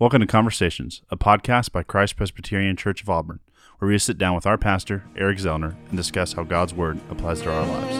Welcome to Conversations, a podcast by Christ Presbyterian Church of Auburn, where we sit down with our pastor, Eric Zellner, and discuss how God's Word applies to our lives.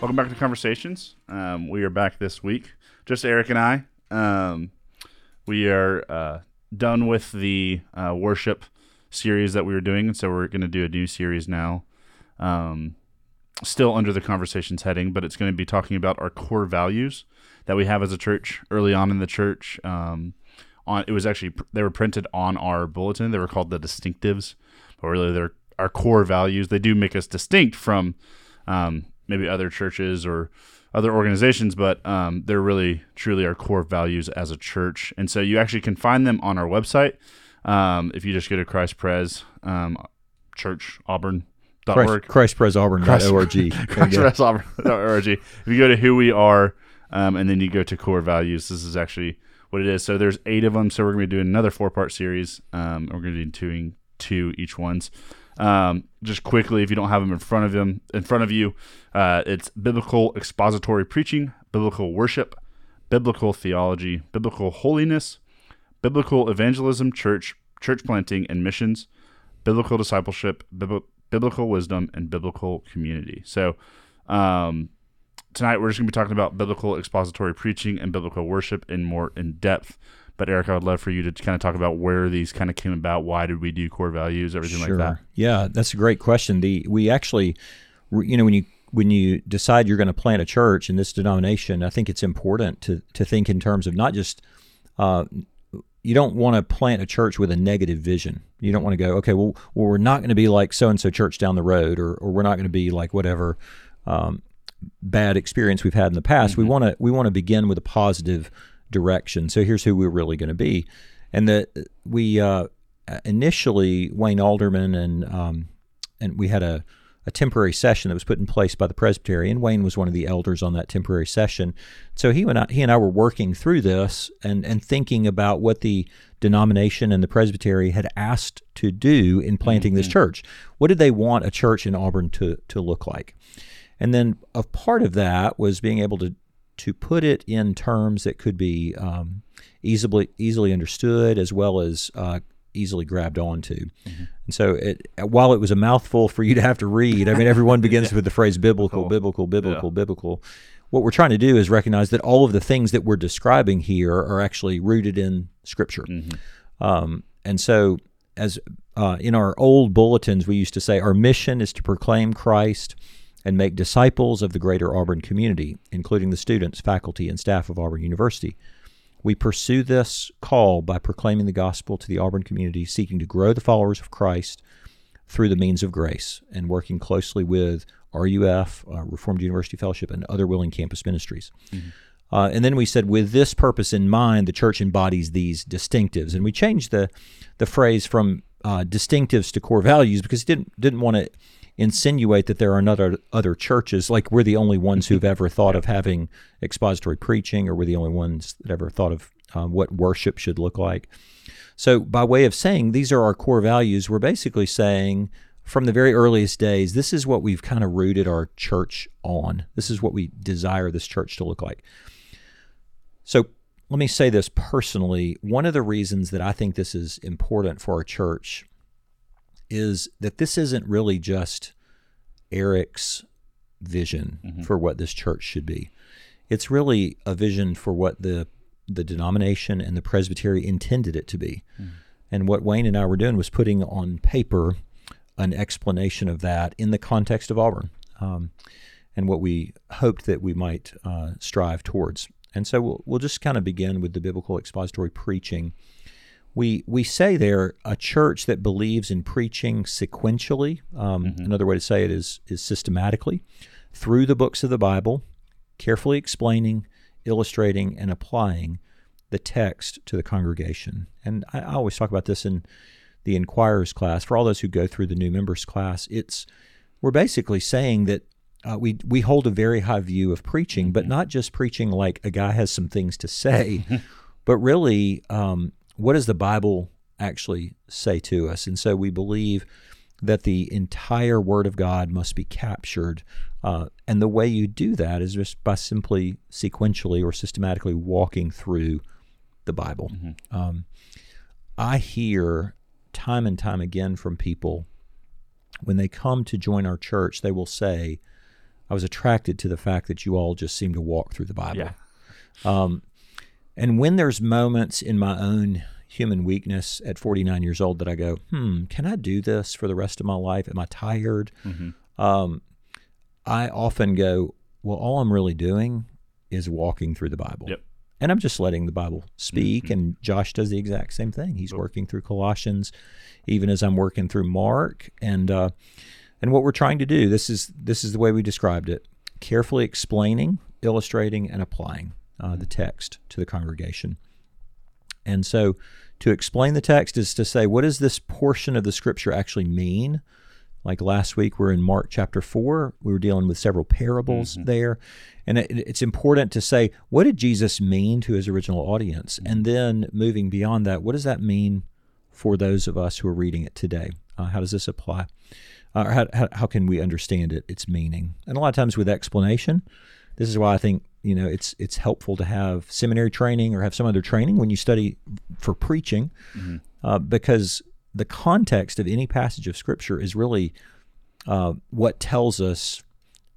Welcome back to Conversations. Um, we are back this week, just Eric and I. Um, we are uh, done with the uh, worship series that we were doing, and so we're going to do a new series now. Um, still under the Conversations heading, but it's going to be talking about our core values that we have as a church early on in the church. Um, on it was actually they were printed on our bulletin. They were called the distinctives, but really they're our core values. They do make us distinct from um, maybe other churches or other organizations, but um, they're really truly our core values as a church. And so you actually can find them on our website um, if you just go to Christ Pres um, Church Auburn. Christ, ChristPresAuburn.org. ChristPresAuburn.org. If you go to who we are, um, and then you go to core values, this is actually what it is. So there's eight of them. So we're going to be doing another four part series. Um, we're going to be doing two each ones. Um, just quickly, if you don't have them in front of them, in front of you, uh, it's biblical expository preaching, biblical worship, biblical theology, biblical holiness, biblical evangelism, church, church planting and missions, biblical discipleship, bib- biblical wisdom, and biblical community. So, um, tonight we're just going to be talking about biblical expository preaching and biblical worship in more in depth. But Eric, I would love for you to kind of talk about where these kind of came about. Why did we do core values? Everything sure. like that. Yeah, that's a great question. The we actually, you know, when you when you decide you're going to plant a church in this denomination, I think it's important to to think in terms of not just. Uh, you don't want to plant a church with a negative vision. You don't want to go, okay, well, well we're not going to be like so and so church down the road, or, or we're not going to be like whatever um, bad experience we've had in the past. Mm-hmm. We want to we want to begin with a positive direction. So here's who we're really going to be, and that we uh, initially Wayne Alderman and um, and we had a, a temporary session that was put in place by the presbytery, and Wayne was one of the elders on that temporary session. So he and I, he and I were working through this and and thinking about what the denomination and the presbytery had asked to do in planting mm-hmm. this church. What did they want a church in Auburn to to look like? And then a part of that was being able to to put it in terms that could be um, easily easily understood as well as uh, easily grabbed onto. Mm-hmm. And so, it, while it was a mouthful for you to have to read, I mean, everyone begins yeah. with the phrase biblical, biblical, biblical, yeah. biblical. What we're trying to do is recognize that all of the things that we're describing here are actually rooted in Scripture. Mm-hmm. Um, and so, as uh, in our old bulletins, we used to say our mission is to proclaim Christ and make disciples of the greater Auburn community, including the students, faculty, and staff of Auburn University. We pursue this call by proclaiming the gospel to the Auburn community, seeking to grow the followers of Christ through the means of grace, and working closely with RUF, uh, Reformed University Fellowship, and other willing campus ministries. Mm-hmm. Uh, and then we said, with this purpose in mind, the church embodies these distinctives, and we changed the the phrase from uh, distinctives to core values because it didn't didn't want to insinuate that there are other other churches. Like we're the only ones who've ever thought of having expository preaching or we're the only ones that ever thought of um, what worship should look like. So by way of saying these are our core values we're basically saying from the very earliest days this is what we've kind of rooted our church on. This is what we desire this church to look like. So let me say this personally. One of the reasons that i think this is important for our church is that this isn't really just Eric's vision mm-hmm. for what this church should be. It's really a vision for what the the denomination and the presbytery intended it to be. Mm-hmm. And what Wayne and I were doing was putting on paper an explanation of that in the context of Auburn, um, and what we hoped that we might uh, strive towards. And so we'll, we'll just kind of begin with the biblical expository preaching we we say there a church that believes in preaching sequentially. Um, mm-hmm. Another way to say it is is systematically through the books of the Bible, carefully explaining, illustrating, and applying the text to the congregation. And I, I always talk about this in the inquirers class. For all those who go through the new members class, it's we're basically saying that uh, we we hold a very high view of preaching, but mm-hmm. not just preaching like a guy has some things to say. but really, um, what does the Bible actually say to us? And so we believe that the entire Word of God must be captured. Uh, and the way you do that is just by simply sequentially or systematically walking through the Bible. Mm-hmm. Um, I hear time and time again from people when they come to join our church, they will say, I was attracted to the fact that you all just seem to walk through the Bible. Yeah. Um, and when there's moments in my own human weakness at 49 years old that I go, hmm, can I do this for the rest of my life? Am I tired? Mm-hmm. Um, I often go, well, all I'm really doing is walking through the Bible. Yep. And I'm just letting the Bible speak. Mhm. And Josh does the exact same thing. He's Cool. working through Colossians, even as I'm working through Mark. And uh, and what we're trying to do this is this is the way we described it: carefully explaining, illustrating, and applying uh, the text to the congregation. And so, to explain the text is to say, what does this portion of the Scripture actually mean? Like last week, we're in Mark chapter 4. We were dealing with several parables there. And it, it's important to say, what did Jesus mean to his original audience? And then moving beyond that, what does that mean for those of us who are reading it today? Uh, how does this apply? Uh, how, how, how can we understand it, its meaning? And a lot of times with explanation, this is why I think you know it's it's helpful to have seminary training or have some other training when you study for preaching, Mhm. uh, because the context of any passage of Scripture is really uh, what tells us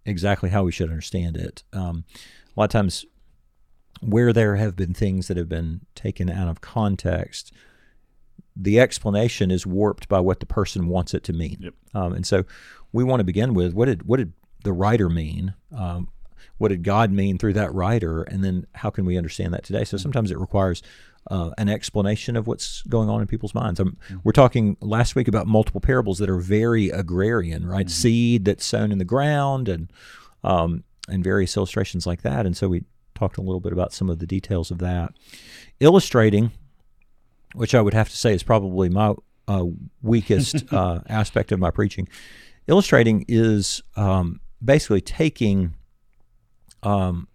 exactly how we should understand it. Um, a lot of times, where there have been things that have been taken out of context, the explanation is warped by what the person wants it to mean. Yep. Um, and so, we want to begin with what did what did the writer mean? Um, what did God mean through that writer? And then how can we understand that today? So sometimes it requires uh, an explanation of what's going on in people's minds. Um, We're talking last week about multiple parables that are very agrarian, right? Seed that's sown in the ground, and um, and various illustrations like that. And so we talked a little bit about some of the details of that, illustrating, which I would have to say is probably my uh, weakest uh, aspect of my preaching. Illustrating is um, basically taking um,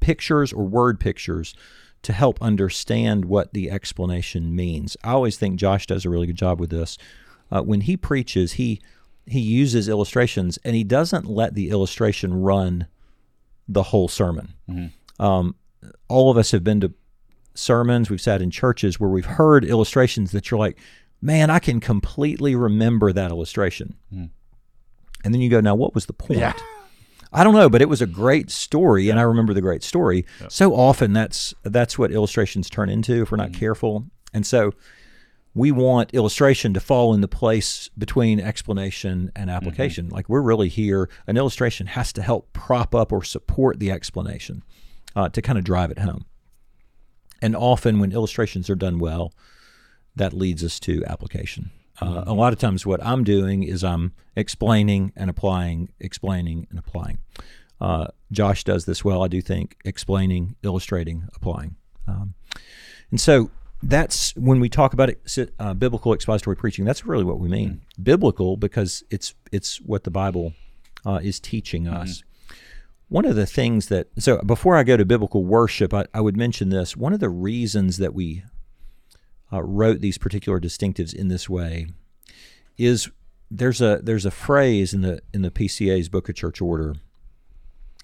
pictures or word pictures to help understand what the explanation means. I always think Josh does a really good job with this. Uh, when he preaches, he he uses illustrations and he doesn't let the illustration run the whole sermon. Um, all of us have been to sermons, we've sat in churches where we've heard illustrations that you're like, man, I can completely remember that illustration. Mm. And then you go, now what was the point? Yeah. I don't know, but it was a great story, and I remember the great story. Yeah. So often, that's that's what illustrations turn into if we're not careful. And so, we want illustration to fall in the place between explanation and application. Like we're really here, an illustration has to help prop up or support the explanation uh, to kind of drive it home. And often, when illustrations are done well, that leads us to application. Uh, a lot of times, what I'm doing is I'm explaining and applying, explaining and applying. Uh, Josh does this well, I do think, explaining, illustrating, applying. Um, and so that's when we talk about it, uh, biblical expository preaching. That's really what we mean. Biblical because it's it's what the Bible uh, is teaching us. One of the things that so before I go to biblical worship, I, I would mention this. One of the reasons that we uh, wrote these particular distinctives in this way is there's a there's a phrase in the in the PCA's Book of Church Order.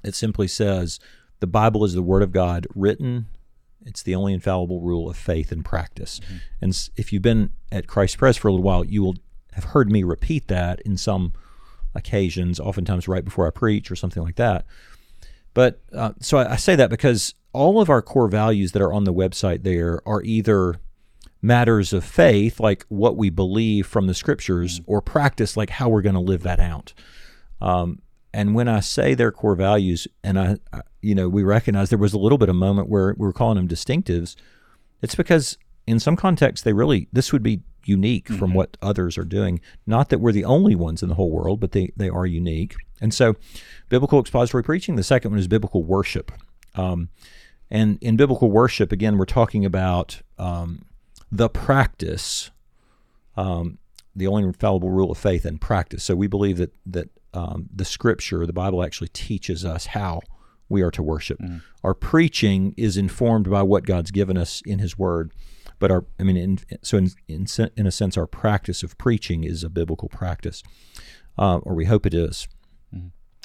It simply says the Bible is the Word of God written. It's the only infallible rule of faith and practice. And if you've been at Christ Pres for a little while, you will have heard me repeat that in some occasions, oftentimes right before I preach or something like that. But uh, so I, I say that because all of our core values that are on the website there are either matters of faith, like what we believe from the scriptures, or practice, like how we're going to live that out. Um, and when I say their core values, and I, I, you know, we recognize there was a little bit of moment where we were calling them distinctives, it's because in some contexts they really this would be unique from what others are doing. Not that we're the only ones in the whole world, but they they are unique. And so, biblical expository preaching. The second one is biblical worship. Um, and in biblical worship, again, we're talking about um, the practice, um, the only infallible rule of faith and practice. So we believe that that um, the Scripture, the Bible, actually teaches us how we are to worship. Our preaching is informed by what God's given us in His Word. But our, I mean, in, so in, in in a sense, our practice of preaching is a biblical practice, uh, or we hope it is.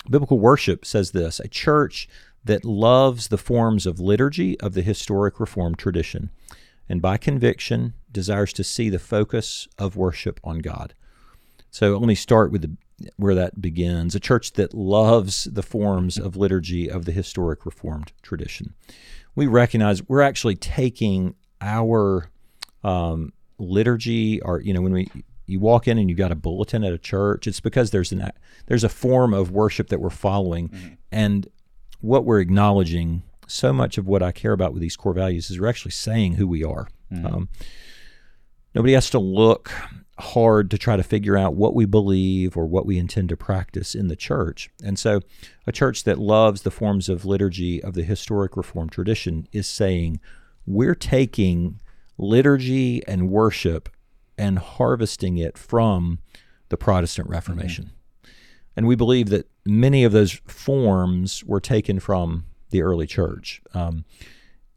Biblical worship says this: a church that loves the forms of liturgy of the historic Reformed tradition, and by conviction desires to see the focus of worship on God. So let me start with the, where that begins. A church that loves the forms of liturgy of the historic Reformed tradition. We recognize we're actually taking our um, liturgy, or you know, when we you walk in and you've got a bulletin at a church, it's because there's an there's a form of worship that we're following, and what we're acknowledging. So much of what I care about with these core values is we're actually saying who we are. Um, nobody has to look hard to try to figure out what we believe or what we intend to practice in the church. And so, a church that loves the forms of liturgy of the historic Reformed tradition is saying, we're taking liturgy and worship and harvesting it from the Protestant Reformation. And we believe that many of those forms were taken from the early church. Um,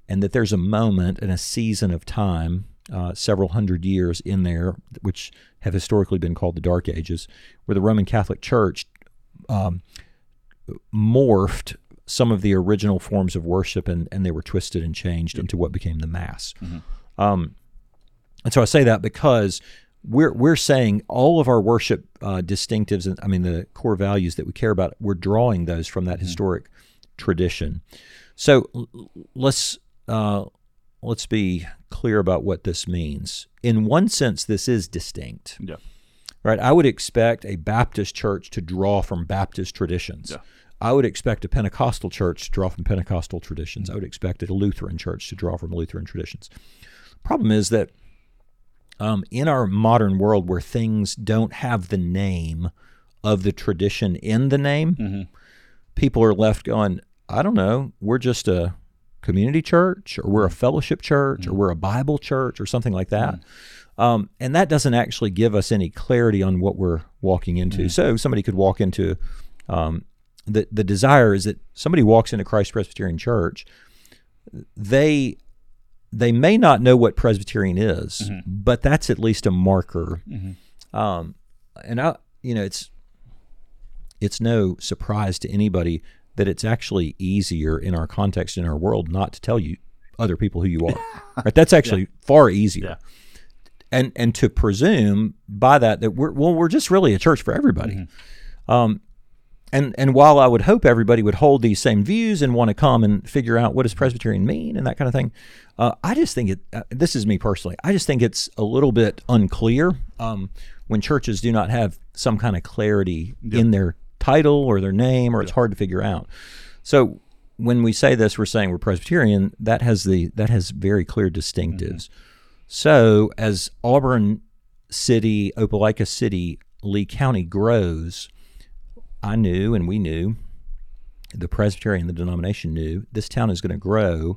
and that there's a moment and a season of time, uh, several hundred years in there, which have historically been called the Dark Ages, where the Roman Catholic Church um, morphed some of the original forms of worship and, and they were twisted and changed into what became the Mass. Um, and so I say that because we're we're saying all of our worship uh, distinctives, and I mean the core values that we care about, we're drawing those from that historic tradition. So let's uh, let's be clear about what this means. In one sense, this is distinct, Yeah. right? I would expect a Baptist church to draw from Baptist traditions. Yeah. I would expect a Pentecostal church to draw from Pentecostal traditions. I would expect a Lutheran church to draw from Lutheran traditions. Problem is that um, in our modern world where things don't have the name of the tradition in the name, people are left going, I don't know, we're just a community church or we're a fellowship church or we're a Bible church or something like that. Um, and that doesn't actually give us any clarity on what we're walking into. So somebody could walk into um, the the desire is that somebody walks into Christ Presbyterian Church, they they may not know what Presbyterian is, but that's at least a marker. Um, and I, you know, it's it's no surprise to anybody that it's actually easier in our context in our world not to tell you other people who you are. right? That's actually far easier. Yeah. And and to presume by that that we're well we're just really a church for everybody. Um, and and while I would hope everybody would hold these same views and want to come and figure out what does Presbyterian mean and that kind of thing, uh, I just think it. Uh, this is me personally. I just think it's a little bit unclear um, when churches do not have some kind of clarity in their title or their name, or it's hard to figure out. So when we say this, we're saying we're Presbyterian. That has the that has very clear distinctives. Mm-hmm. So as Auburn City, Opelika City, Lee County grows, I knew and we knew, the Presbyterian, the denomination knew, this town is going to grow.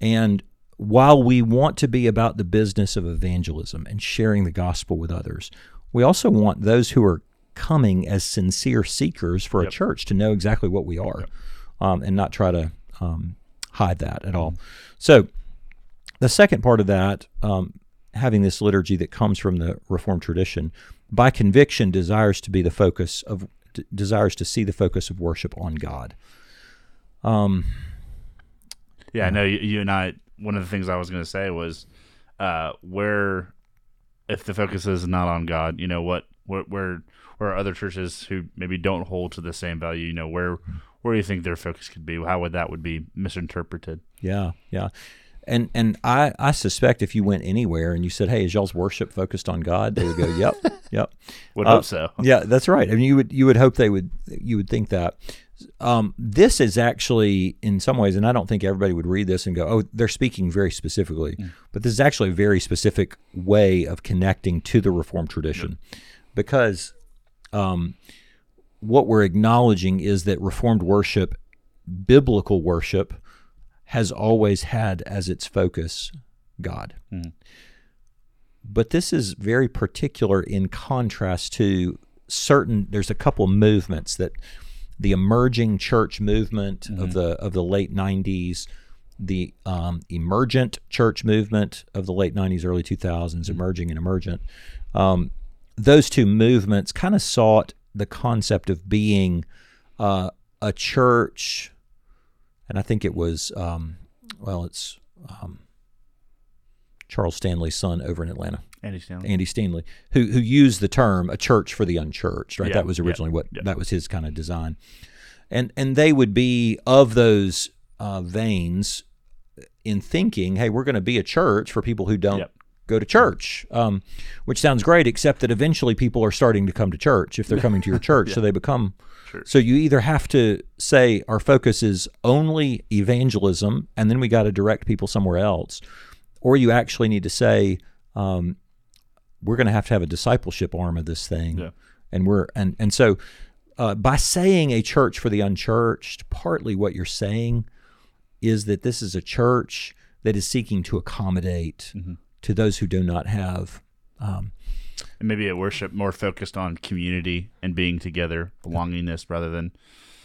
And while we want to be about the business of evangelism and sharing the gospel with others, we also want those who are coming as sincere seekers for a church to know exactly what we are um, and not try to um, hide that at all. So, the second part of that, um, having this liturgy that comes from the Reformed tradition, by conviction desires to be the focus of, d- desires to see the focus of worship on God. Um, Yeah, I know you, you and I. One of the things I was going to say was, uh, where if the focus is not on God, you know what, where, where, where are other churches who maybe don't hold to the same value, you know, where, where do you think their focus could be? How would that would be misinterpreted? Yeah, yeah. And and I, I suspect if you went anywhere and you said, "Hey, is y'all's worship focused on God?" They would go, "Yep, yep." Would Uh, hope so. Yeah, that's right. I mean, you would you would hope they would you would think that. Um, this is actually, in some ways, and I don't think everybody would read this and go, "Oh, they're speaking very specifically," but this is actually a very specific way of connecting to the Reformed tradition, because um, what we're acknowledging is that Reformed worship, biblical worship, has always had as its focus God. But this is very particular in contrast to certain, there's a couple movements that the emerging church movement of the of the late '90s, the um, emergent church movement of the late '90s, early 2000s, emerging and emergent. Um, those two movements kind of sought the concept of being uh, a church, and I think it was um, well, it's um, Charles Stanley's son over in Atlanta. Andy Stanley. Andy Stanley, who who used the term "a church for the unchurched." Right, Yeah, that was yeah, originally what yeah. that was his kind of design, and and they would be of those uh, veins in thinking, "Hey, we're going to be a church for people who don't Yep. Go to church," um, which sounds great, except that eventually people are starting to come to church if they're coming to your church, so they become. Sure. So you either have to say our focus is only evangelism, and then we got to direct people somewhere else, or you actually need to say. Um, we're going to have to have a discipleship arm of this thing Yeah. and we're and and so uh, by saying a church for the unchurched partly what you're saying is that this is a church that is seeking to accommodate Mm-hmm. To those who do not have um, and maybe a worship more focused on community and being together, belongingness, rather than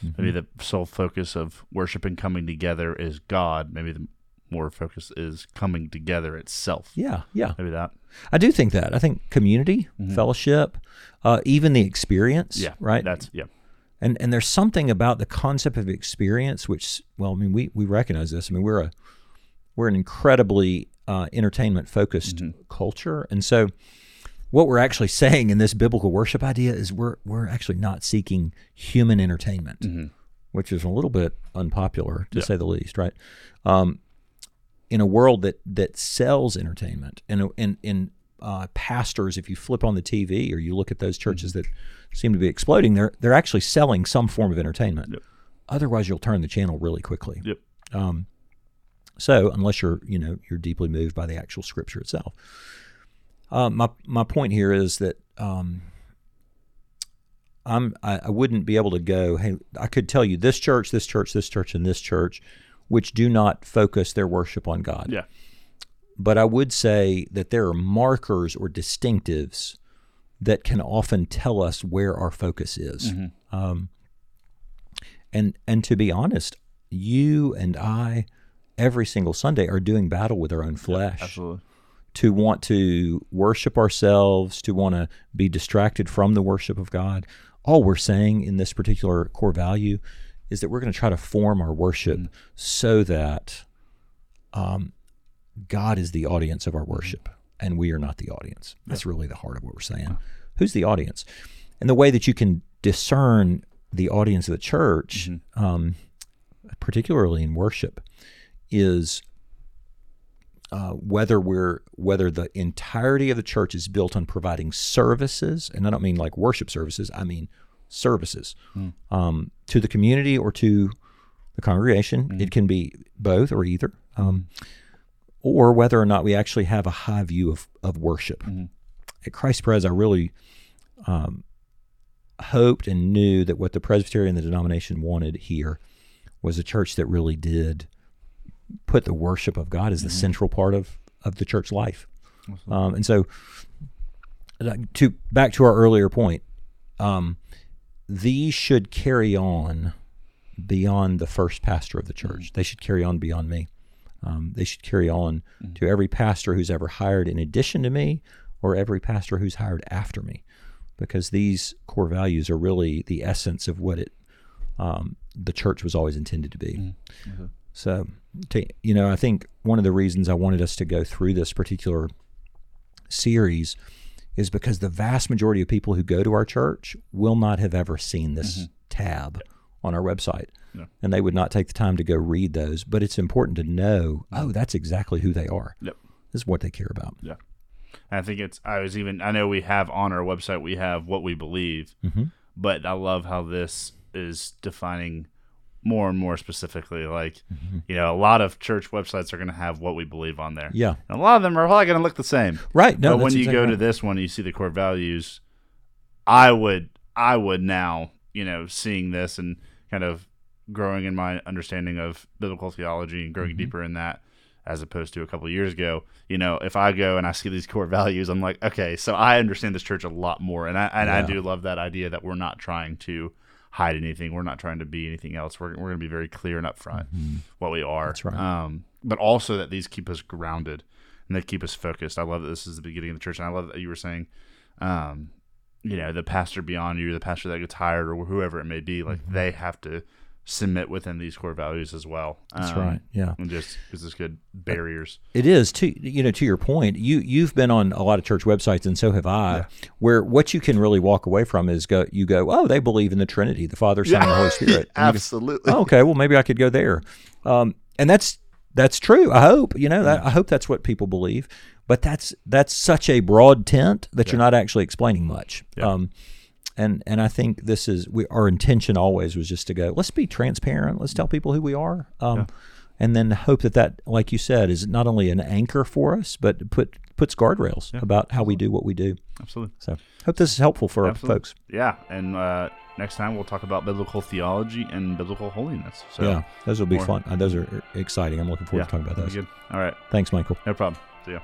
Mm-hmm. maybe the sole focus of worship and coming together is God. Maybe the more focus is coming together itself. yeah yeah Maybe that. i do think that i think community fellowship uh, even the experience Mm-hmm. Yeah. right That's yeah. and and there's something about the concept of experience which well i mean we we recognize this i mean we're a we're an incredibly uh, entertainment focused Mm-hmm. culture and so what we're actually saying in this biblical worship idea is we're we're actually not seeking human entertainment which is a little bit unpopular to Yeah. say the least right um, in a world that that sells entertainment and in in uh, pastors if you flip on the TV or you look at those churches that seem to be exploding they're they're actually selling some form of entertainment Yep. otherwise you'll turn the channel really quickly Yep. um, so unless you're you know you're deeply moved by the actual scripture itself uh, my my point here is that um, I'm I, I wouldn't be able to go. Hey, I could tell you this church, this church, this church, and this church, which do not focus their worship on God. Yeah. But I would say that there are markers or distinctives that can often tell us where our focus is. Um, and and to be honest, you and I, every single Sunday, are doing battle with our own flesh Absolutely. to want to worship ourselves, to want to be distracted from the worship of God. All we're saying in this particular core value is that we're going to try to form our worship so that um, God is the audience of our worship and we are not the audience. That's really the heart of what we're saying. Who's the audience? And the way that you can discern the audience of the church, um, particularly in worship, is uh, whether we're whether the entirety of the church is built on providing services, and I don't mean like worship services, I mean services um, to the community or to the congregation. It can be both or either, um, or whether or not we actually have a high view of of worship. At Christ Pres, I really um, hoped and knew that what the Presbyterian the denomination wanted here was a church that really did put the worship of God as the central part of, of the church life. Um, and so, uh, to back to our earlier point, um, these should carry on beyond the first pastor of the church. They should carry on beyond me. Um, they should carry on to every pastor who's ever hired in addition to me, or every pastor who's hired after me, because these core values are really the essence of what it um, the church was always intended to be. So, to, you know, I think one of the reasons I wanted us to go through this particular series is because the vast majority of people who go to our church will not have ever seen this tab on our website. Yeah. And they would not take the time to go read those. But it's important to know, oh, that's exactly who they are. Yep. This is what they care about. Yeah. And I think it's, I was even, I know we have on our website, we have what we believe, Mm-hmm. but I love how this is defining more and more specifically. Like, you know, a lot of church websites are going to have what we believe on there. Mm-hmm. Yeah. And a lot of them are probably going to look the same. Right. No, but when you exactly go to this one, you see the core values. I would, I would now, you know, seeing this and kind of growing in my understanding of biblical theology and Mm-hmm. growing deeper in that, as opposed to a couple of years ago. You know, if I go and I see these core values, I'm like, okay, so I understand this church a lot more, and I and I do love that idea that we're not trying to hide anything. We're not trying to be anything else. We're, we're going to be very clear and upfront what we are. That's right. Um, but also that these keep us grounded and they keep us focused. I love that this is the beginning of the church. And I love that you were saying, um, you know, the pastor beyond you, the pastor that gets hired or whoever it may be, like Mm-hmm. they have to submit within these core values as well. That's Um, right. Yeah. And just because it's good barriers. It is to you know to your point. You you've been on a lot of church websites, and so have I. Where what you can really walk away from is go you go oh they believe in the Trinity, the Father, Son, and the Holy Spirit. And you go, Absolutely. oh, okay, well maybe I could go there, um, and that's that's true. I hope you know that. I hope that's what people believe. But that's that's such a broad tent that you're not actually explaining much. Um, and and I think this is we our intention always was just to go. Let's be transparent. Let's tell people who we are. Um, And then hope that that, like you said, is not only an anchor for us, but put puts guardrails about how we do what we do. Absolutely. So hope this is helpful for our Absolutely. folks. Yeah. And uh, next time we'll talk about biblical theology and biblical holiness. So, yeah, those will be more- fun. Uh, those are exciting. I'm looking forward yeah, to talking about those. good. All right. Thanks, Michael. No problem. See ya.